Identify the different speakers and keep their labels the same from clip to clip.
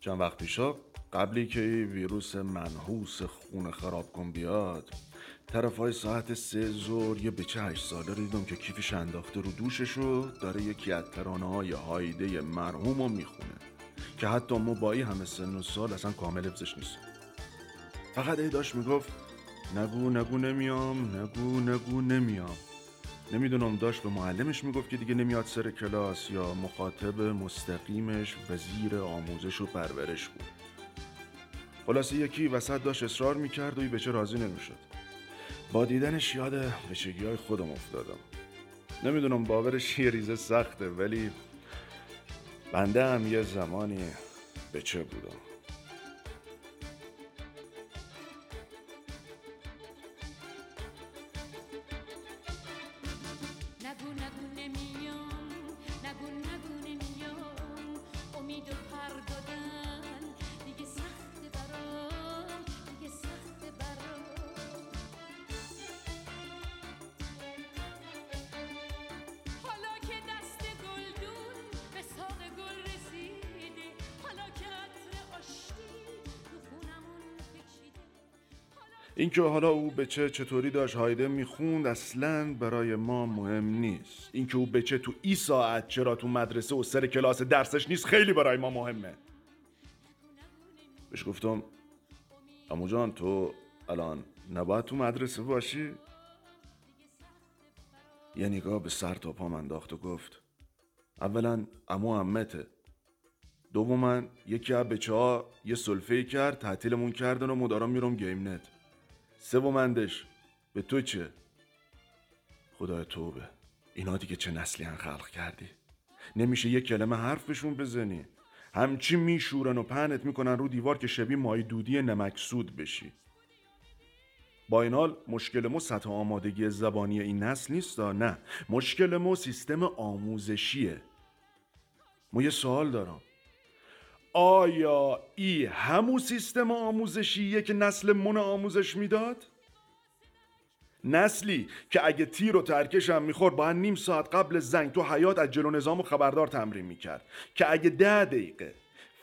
Speaker 1: چند وقت پیشا قبلی که ویروس منحوس خون خراب کن بیاد. طرف های ساعت سه زور یه بچه هشت ساله دیدم که کیفش انداخته رو دوشش رو داره یکی از ترانه های هایده مرحوم رو می‌خونه. که حتی ما با همه سن و سال اصلا کامل حفظش نیست. فقط ای داشت می‌گفت نگو نگو نمیام نگو نگو نمیام. نمی‌دونم داشت به معلمش می‌گفت که دیگه نمیاد سر کلاس یا مخاطب مستقیمش وزیر آموزش و پرورش بود. خلاصه یکی وسط داشت اصرار می‌کرد و ای بچه راضی نمی‌شد. با دیدنش یاد بچگی های خودم افتادم. نمی‌دونم باورش یه ریزه سخته ولی بنده هم یه زمانی بچه بودم. اینکه حالا او بچه چطوری داشت هایده می‌خوند اصلا برای ما مهم نیست. اینکه او بچه تو ای ساعت چرا تو مدرسه و سر کلاس درسش نیست خیلی برای ما مهمه. بهش گفتم امو جان تو الان نباید تو مدرسه باشی؟ یه نگاه به سر تا پام انداخت و گفت اولا امو امته دوما یکی از بچه ها یه سلفه کرد تعطیلمون کردن و مدارم میرم گیم نت. سومندش به تو چه خدای توبه. اینا دیگه چه نسلی هم خلق کردی؟ نمیشه یه کلمه حرفشون بزنی. همچی میشورن و پنت می‌کنن رو دیوار که شبیه مای دودی نمکسود بشی. با این حال مشکل ما سطح آمادگی زبانی این نسل نیست نه؟ مشکل ما سیستم آموزشیه. ما یه سوال دارم. آیا ای همون سیستم آموزشیه که نسل من آموزش می‌داد؟ نسلی که اگه تیر و ترکش هم می‌خورد باید نیم ساعت قبل زنگ تو حیات از جلو نظام و خبردار تمرین می‌کرد که اگه ده دقیقه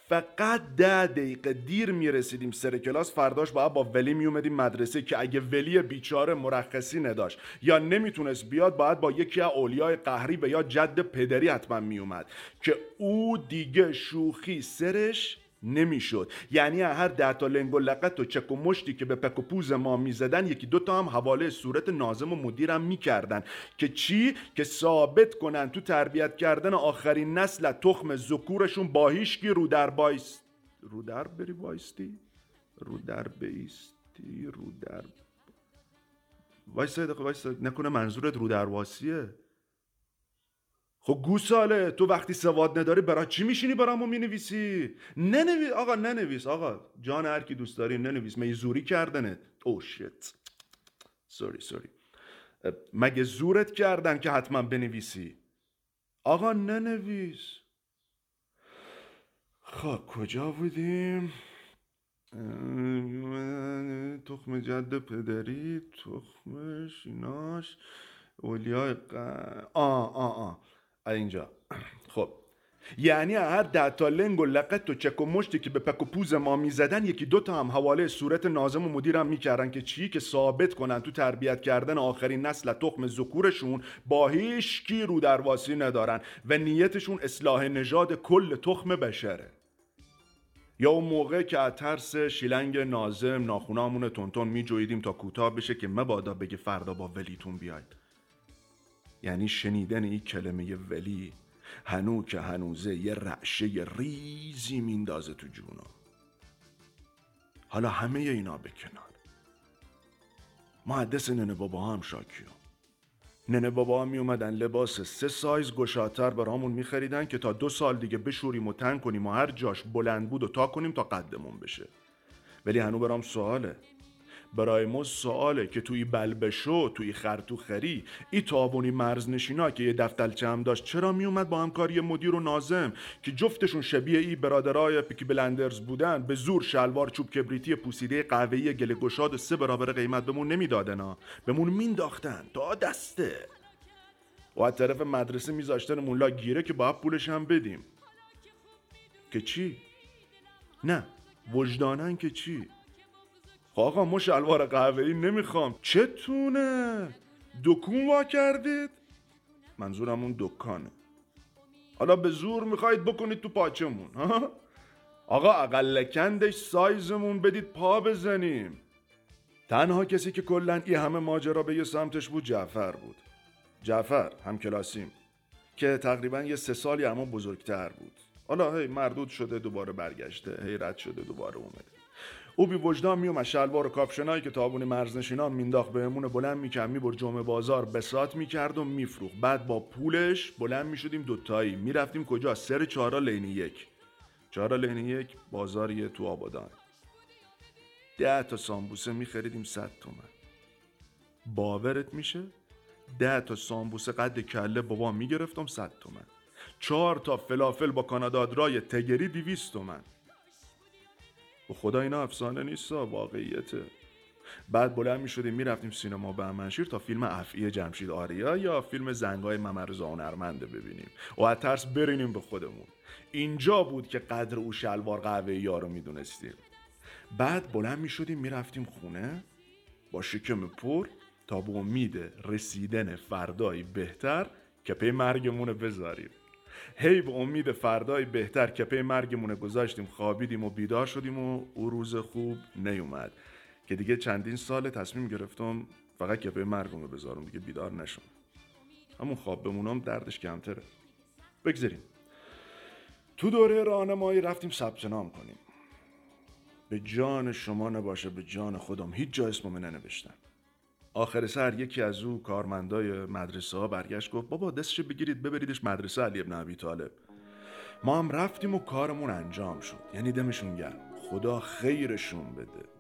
Speaker 1: فقط ده دقیقه دیر می‌رسیدیم سر کلاس. فرداش باید با ولی میومدیم مدرسه که اگه ولی بیچاره مرخصی نداشت. یا نمی‌تونست بیاد باید با یکی از اولیای قهری و یا جد پدری حتما میومد که او دیگه شوخی سرش نمی‌شد. یعنی هر ده تا لنگ و لقت و چک و مشتی که به پک و پوز ما می‌زدن یکی دوتا هم حواله صورت نازم و مدیرم می‌کردن. که چی؟ که ثابت کنن تو تربیت کردن آخرین نسل تخم ذکورشون با هیچکی رو در بایست رو در بری بایستی؟ رو در بیستی رو در وایسا. نکنه منظورت رو در واسیه؟ خب گوساله تو وقتی سواد نداری برای چی میشینی برامو می‌نویسی؟ ننویس آقا ننویس آقا جان هر کی دوست داری ننویس می زوری کردنت او شت سوری سوری مگه زورت کردن که حتما بنویسی؟ آقا ننویس. خب کجا بودیم؟ تخم جد پدری تخمش ایناش اولیای. آ آ آ اینجا. خب. یعنی هر ده تا لنگ و لقت و چک و مشتی که به پک و پوز ما می‌زدن یکی دوتا هم حواله صورت نازم و مدیرم می‌کردن که چی؟ که ثابت کنن تو تربیت کردن آخرین نسل تخم ذکورشون با هیچ کی رو درواسی ندارن و نیتشون اصلاح نژاد کل تخم بشره. یا اون موقع که از ترس شیلنگ نازم ناخونامون تونتون میجویدیم تا کوتاه بشه که مبادا بگه فردا با ولیتون بیاید. یعنی شنیدن این کلمه ولی هنو که هنوزه یه رعشه ریزی میندازه تو جونا حالا همه اینا به کنار. محدث ننه بابا هم شاکیو. ننه بابا هم می اومدن لباس سه سایز گشاتر برامون میخریدن که تا دو سال دیگه بشوریم و تن کنیم و هر جاش بلند بود و تا کنیم تا قدمون بشه. ولی هنو برام سواله. برای ما سواله که توی بلبشو توی خرتو خری ای تابونی مرزنشینا که یه دفترچه هم داشت چرا میومد با همکاری مدیر و نازم که جفتشون شبیه ای برادرای پیکی بلندرز بودن به زور شلوار چوب کبریتی پوسیده قهوه‌ای گل گشاد سه برابر قیمت بهمون نمی‌دادن بهمون مینداختن تا دسته. و از طرف مدرسه میذاشتن مولا گیره که باید پولش هم بدیم. که چی؟ نه وجدانن که چی؟ آقا ما شلوار قهوه‌ای نمی‌خوام. چتونه؟ دکون وا کردید؟ منظورم اون دکانه. حالا به زور می‌خواید بکنید تو پاچمون آقا اقلکندش سایزمون بدید پا بزنیم. تنها کسی که کلا ای همه ماجرا به یه سمتش بود جعفر بود. جعفر هم کلاسیم. که تقریبا یه سه سالی اما بزرگتر بود. حالا هی مردود شده دوباره برگشته. هی رد شده دوباره اومده. او بی وجدان میومد. شلوار و کاپشنایی که تابون مرزنشینان مینداخت بهمون بلند می‌کرد میبر جمعه بازار بسات می‌کرد و میفروخت. بعد با پولش بلند می‌شدیم دوتایی. می‌رفتیم کجا؟ سر چهارا لینی یک. چهارا لینی یک بازاریه تو آبادان. ده تا سامبوسه میخریدیم صد تومن. باورت میشه؟ ده تا سامبوسه قد کله بابا می‌گرفتم صد تومن. چهار تا فلافل با کانادادرای تگری دیویست تومن. و خدا اینا افسانه نیست واقعیته. بعد بلند می شدیم می‌رفتیم سینما به منشیر تا فیلم افعی جمشید آریا یا فیلم زنگای ممرزا هنرمنده ببینیم. و از ترس برینیم به خودمون. اینجا بود که قدر او شلوار قهوه یا رو می‌دونستیم. بعد بلند می شدیم می‌رفتیم خونه با شکم پر تا به امید رسیدن فردایی بهتر کپه مرگمون بذاریم. هی به امید فردای بهتر کپه مرگمون گذاشتیم خوابیدیم و بیدار شدیم و او روز خوب نیومد. که دیگه چندین سال تصمیم گرفتم فقط کپه مرگمون بذارم دیگه بیدار نشم. همون خواب بمونم دردش کمتره. بگذاریم تو دوره راهنمایی رفتیم ثبت نام کنیم. به جان شما نباشه به جان خودم. هیچ جا اسمم ننوشتم. آخر سر یکی از او کارمندای مدرسه ها برگشت گفت بابا دستش بگیرید ببریدش مدرسه علی ابن ابی طالب. ما هم رفتیم و کارمون انجام شد. یعنی دمشون گرم. خدا خیرشون بده.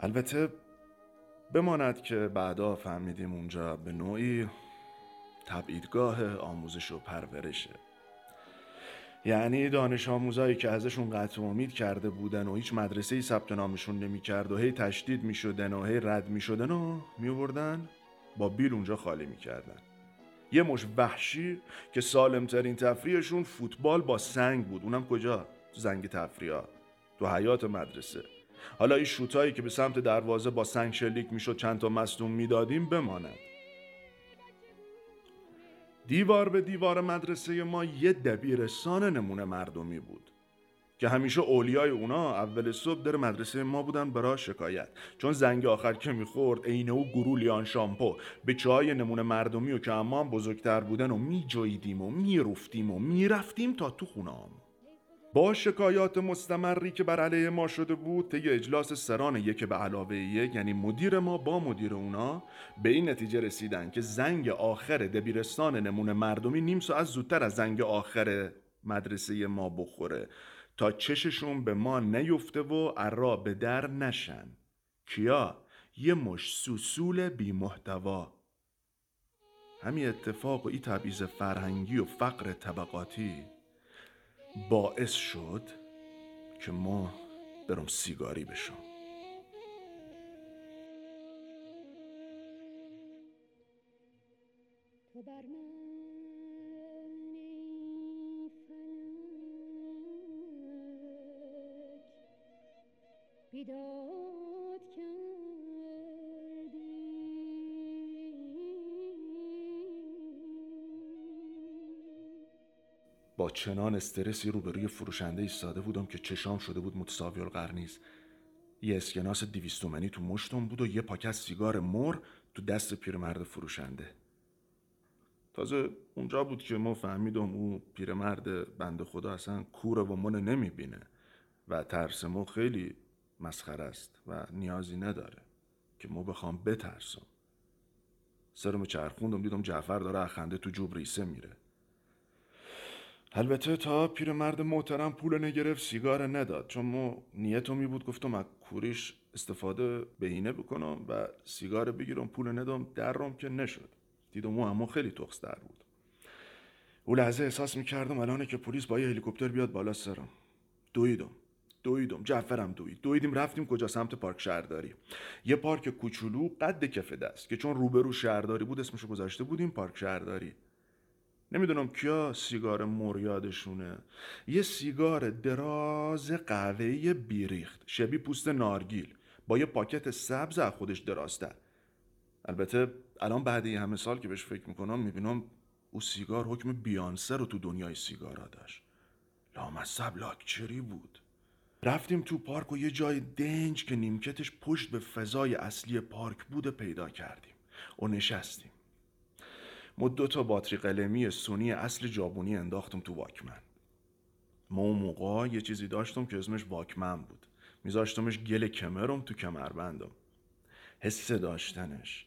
Speaker 1: البته بماند که بعدا فهمیدیم اونجا به نوعی تبعیدگاه آموزش و پرورشه. یعنی دانش آموزایی که ازشون قطع امید کرده بودن و هیچ مدرسه ای ثبت نامشون نمی‌کرد و هی تشدید می‌شدن و هی رد می‌شدن و میوردن با بیل اونجا خالی می‌کردن. یه مش وحشی که سالمترین تفریحشون فوتبال با سنگ بود. اونم کجا؟ تو زنگ تفریح تو حیات مدرسه. حالا این شوتایی که به سمت دروازه با سنگ شلیک می‌شد چند تا مصدوم می‌دادیم بماند. دیوار به دیوار مدرسه ما یه دبیرستان نمونه مردمی بود که همیشه اولیای اونا اول صبح در مدرسه ما بودن برای شکایت. چون زنگ آخر که می‌خورد عین او گروه لیان شامپو به چای نمونه مردمی و که اما هم بزرگتر بودن و میجاییدیم و می‌رفتیم و می‌رفتیم تا تو خونام با شکایات مستمری که بر علیه ما شده بود طی اجلاس سران یک به علاوه یک یعنی مدیر ما با مدیر اونا به این نتیجه رسیدن که زنگ آخر دبیرستان نمونه مردمی نیم ساعت زودتر از زنگ آخر مدرسه ما بخوره. تا چششون به ما نیفته و ارا به در نشن. کیا؟ یه مش سوسول بی محتوا همین اتفاق و ای تبعیض فرهنگی و فقر طبقاتی. باعث شد که ما برم سیگاری بشم. تو با چنان استرسی روبروی فروشنده ایستاده بودم که چشام شده بود متساوی القرنیز. یه اسکناس دیویستومنی تو مشتم بود و یه پاکت سیگار مر تو دست پیرمرد فروشنده. تازه اونجا بود که ما فهمیدم او پیرمرد بنده خدا اصلا کوره و من نمی‌بینه و ترس ما خیلی مسخره است و نیازی نداره که ما بخوام بترسم. سرمو چرخوندم دیدم جعفر داره خنده تو جوب ریسه میره. البته تا پیرمرد محترم پول نگرفت سیگار نداد. چون ما نیتو می بود گفتم از کوریش استفاده بهینه بکنم و سیگار بگیرم پول ندم درم که نشد. دیدم او اما خیلی تخص در بود. او لحظه احساس می‌کردم الانه که پلیس با یه هلیکوپتر بیاد بالا سرم. دویدم. دویدم. جعفرم دوید. دویدیم رفتیم کجا؟ سمت پارک شهرداری. یه پارک کوچولو قد کف دست که چون روبرو شهرداری بود اسمشو گذاشته بودیم پارک شهرداری. نمی‌دونم کیا سیگار موریادشونه یه سیگار دراز قهوه‌ای بیریخت شبیه پوست نارگیل. با یه پاکت سبز از خودش درازتر. البته الان بعد یه همه سال که بهش فکر می‌کنم می‌بینم او سیگار حکم بیانسه رو تو دنیای سیگارا داشت. لامصب لاکچری بود. رفتیم تو پارک و یه جای دنج که نیمکتش پشت به فضای اصلی پارک بوده پیدا کردیم و نشستیم. ما دو تا باتری قلمی سونی اصل ژاپونی انداختم تو واکمن. ما اون موقع یه چیزی داشتم که اسمش واکمن بود. میذاشتمش گل کمرم تو کمربندم. حس داشتنش.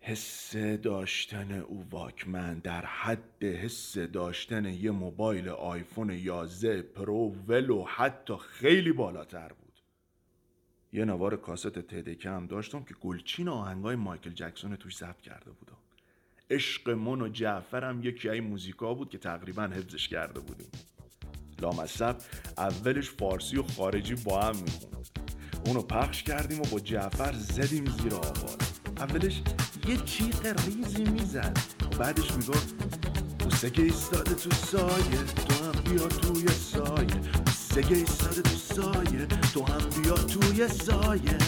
Speaker 1: حس داشتن او واکمن در حد حس داشتن یه موبایل آیفون 11 پرو ولو حتی خیلی بالاتر بود. یه نوار کاست تدکه هم داشتم که گلچین آهنگای مایکل جکسون توش ضبط کرده بودم. عشق من و جعفرم یکی از موزیکا بود که تقریبا حفظش کرده بودیم. لامصب اولش فارسی و خارجی با هم می‌خوند. اونو پخش کردیم و با جعفر زدیم زیر آواز. اولش یه چیق ریزی می‌زد. بعدش می‌گفت که ایستاده تو سایه تو هم بیا توی سایه. که ایستاده تو سایه تو هم بیا توی سایه.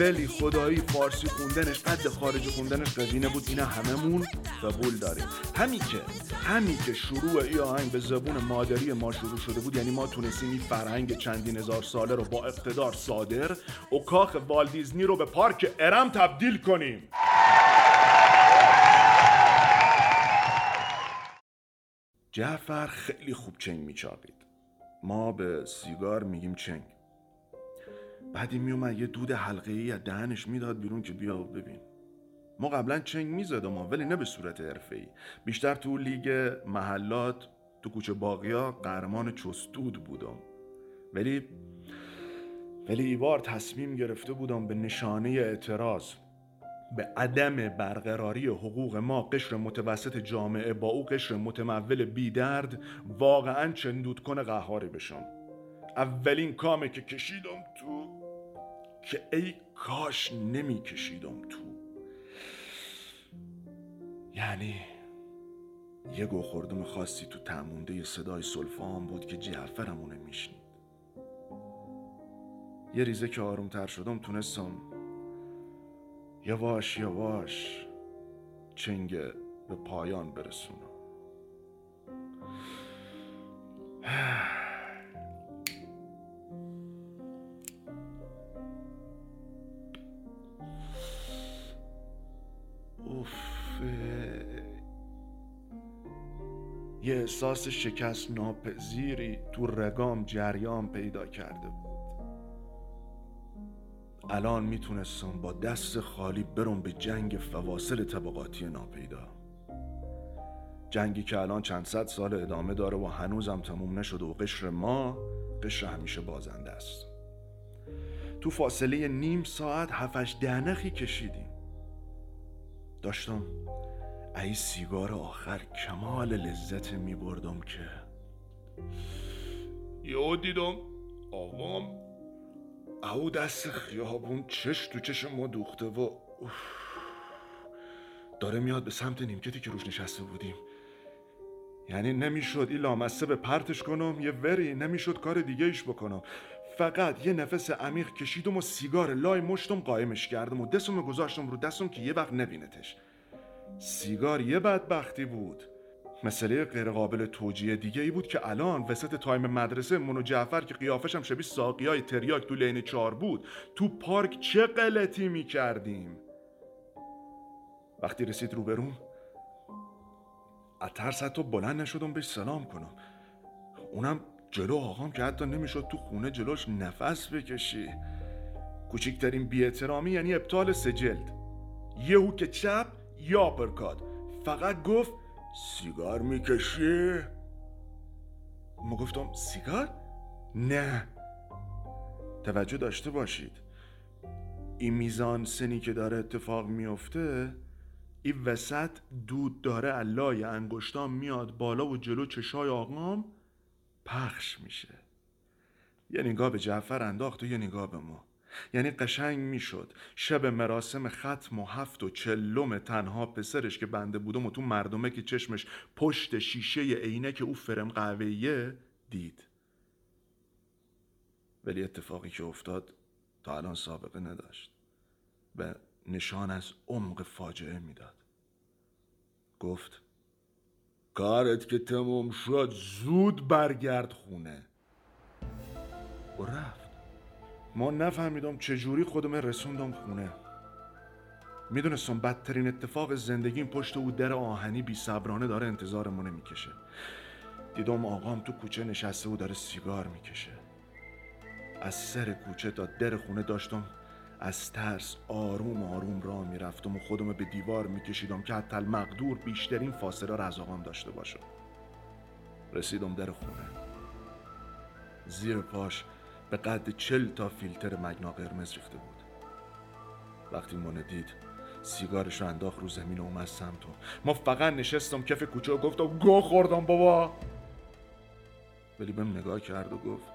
Speaker 1: ولی خدایی فارسی خوندنش قد خارج خوندنش قدینه بود اینا هممون قبول داریم. همین که همین که شروع ای آهنگ به زبون مادری ما شروع شده بود یعنی ما تونستیم این فرهنگ چندین هزار ساله رو با اقتدار صادر و کاخ والدیزنی رو به پارک ارم تبدیل کنیم. جعفر خیلی خوب چنگ میچاقید ما به سیگار میگیم چنگ. بعدی میومد یه دود حلقه ای از دهنش می‌داد بیرون که بیا ببین. ما قبلا چنگ می‌زدم ولی نه به صورت حرفه ای بیشتر تو لیگ محلات تو کوچه باقیا قهرمان چستود بودم. ولی ولی ایوار تصمیم گرفته بودم به نشانه اعتراض به عدم برقراری حقوق ما قشر متوسط جامعه با او قشر متمول بی درد واقعا چندود کنه قهاری بشم. اولین کامه که کشیدم تو که ای کاش نمی کشیدم تو. یعنی یه گو خوردم خاصی تو تمونده صدای سلفان بود که جعفرمونه میشنید یه ریزه که آرومتر شدم تونستم. یواش یواش چنگ به پایان برسونم. احساس شکست ناپذیری تو رگام جریان پیدا کرده بود. الان می‌تونستم با دست خالی برم به جنگ فواصل طبقاتی ناپیدا. جنگی که الان چند صد سال ادامه داره و هنوزم تموم نشده و قشر ما قشر همیشه بازنده است. تو فاصله نیم ساعت هفتش دهنخی کشیدیم. داشتم ای سیگار آخر کمال لذت می بردم که. یهو دیدم. آقام او دست خیابون چش تو چش ما دوخته و داره میاد به سمت نیمکتی که روش نشسته بودیم. یعنی نمی‌شد این لامسته به پرتش کنم یه وری نمی‌شد کار دیگه ایش بکنم. فقط یه نفس عمیق کشیدم و سیگار لای مشتم قایمش کردم و دستم گذاشتم رو دستم که یه وقت نبینتش. سیگار یه بدبختی بود. مسئله غیرقابل توجیه دیگه ای بود که الان وسط time مدرسه منو جعفر که قیافش هم شبیه ساقی های تریاک تو لین چار بود تو پارک چه غلطی می کردیم وقتی رسید روبروم از ترس حتی بلند نشدم بهش سلام کنم. اونم جلو آقام که حتی نمی‌شد تو خونه جلوش نفس بکشی. کوچکترین بیاحترامی یعنی ابطال سجلد. یهو که چپ یا پرکاد فقط گفت سیگار می‌کشی؟ ما گفتم سیگار؟ نه توجه داشته باشید این میزان سنی که داره اتفاق میفته این وسط دود داره علای انگشتام میاد بالا و جلو چشای آقام پخش میشه یه نگاه به جعفر انداخت و یه نگاه به ما یعنی قشنگ می‌شد. شب مراسم ختم و هفت و چلم تنها پسرش که بنده بودم و تو مردمه که چشمش پشت شیشه عینه که او فرم قهوهیه دید. ولی اتفاقی که افتاد تا الان سابقه نداشت و نشان از عمق فاجعه می‌داد. گفت کارت که تموم شد زود برگرد خونه. و رفت. ما نفهمیدم چجوری خودم رسوندم خونه. می‌دونستم بدترین اتفاق زندگیم پشت او در آهنی بی صبرانه داره انتظارمونه می‌کشه دیدم آقام تو کوچه نشسته و داره سیگار می‌کشه. از سر کوچه تا در خونه داشتم از ترس آروم آروم راه می‌رفتم و خودم به دیوار میکشیدم که حتی المقدور بیشترین فاصله را از آقام داشته باشم. رسیدم در خونه. زیر پاش به قد چل تا فیلتر مگنا قرمز ریخته بود. وقتی منو دید سیگارش رو انداخت رو زمین و اومد سمت ما فقط نشستم کف کوچه و گفتم گو خوردم بابا. ولی بهم نگاه کرد و گفت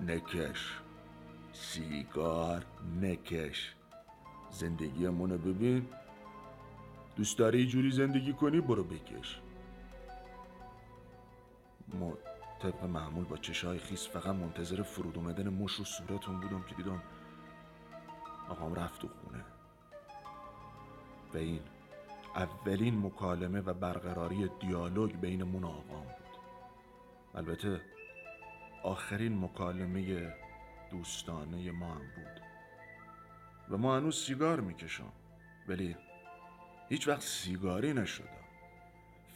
Speaker 1: نکش سیگار نکش. زندگی منو ببین. دوست داری جوری زندگی کنی برو بکش. ما طبق معمول با چشای خیس فقط منتظر فرود اومدن مش رو صورتون بودم که دیدم آقام رفت تو خونه. و این اولین مکالمه و برقراری دیالوگ بین من آقام بود. البته آخرین مکالمه دوستانه ما هم بود. و ما هنوز سیگار می‌کشم ولی هیچ وقت سیگاری نشدم.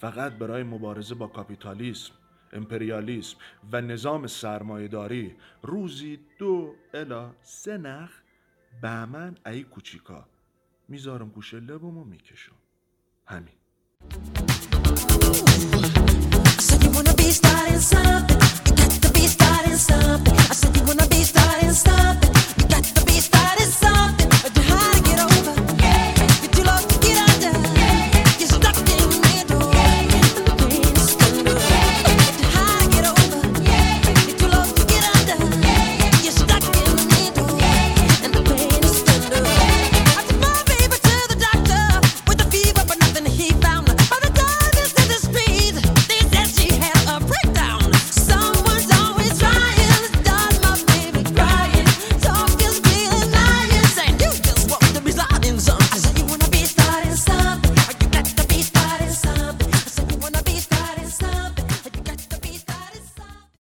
Speaker 1: فقط برای مبارزه با کاپیتالیسم. امپریالیسم و نظام سرمایهداری روزی دو الا سه نخ بهمن ای کوچیکا. می‌ذارم گوشه لبمو می‌کشم. همین.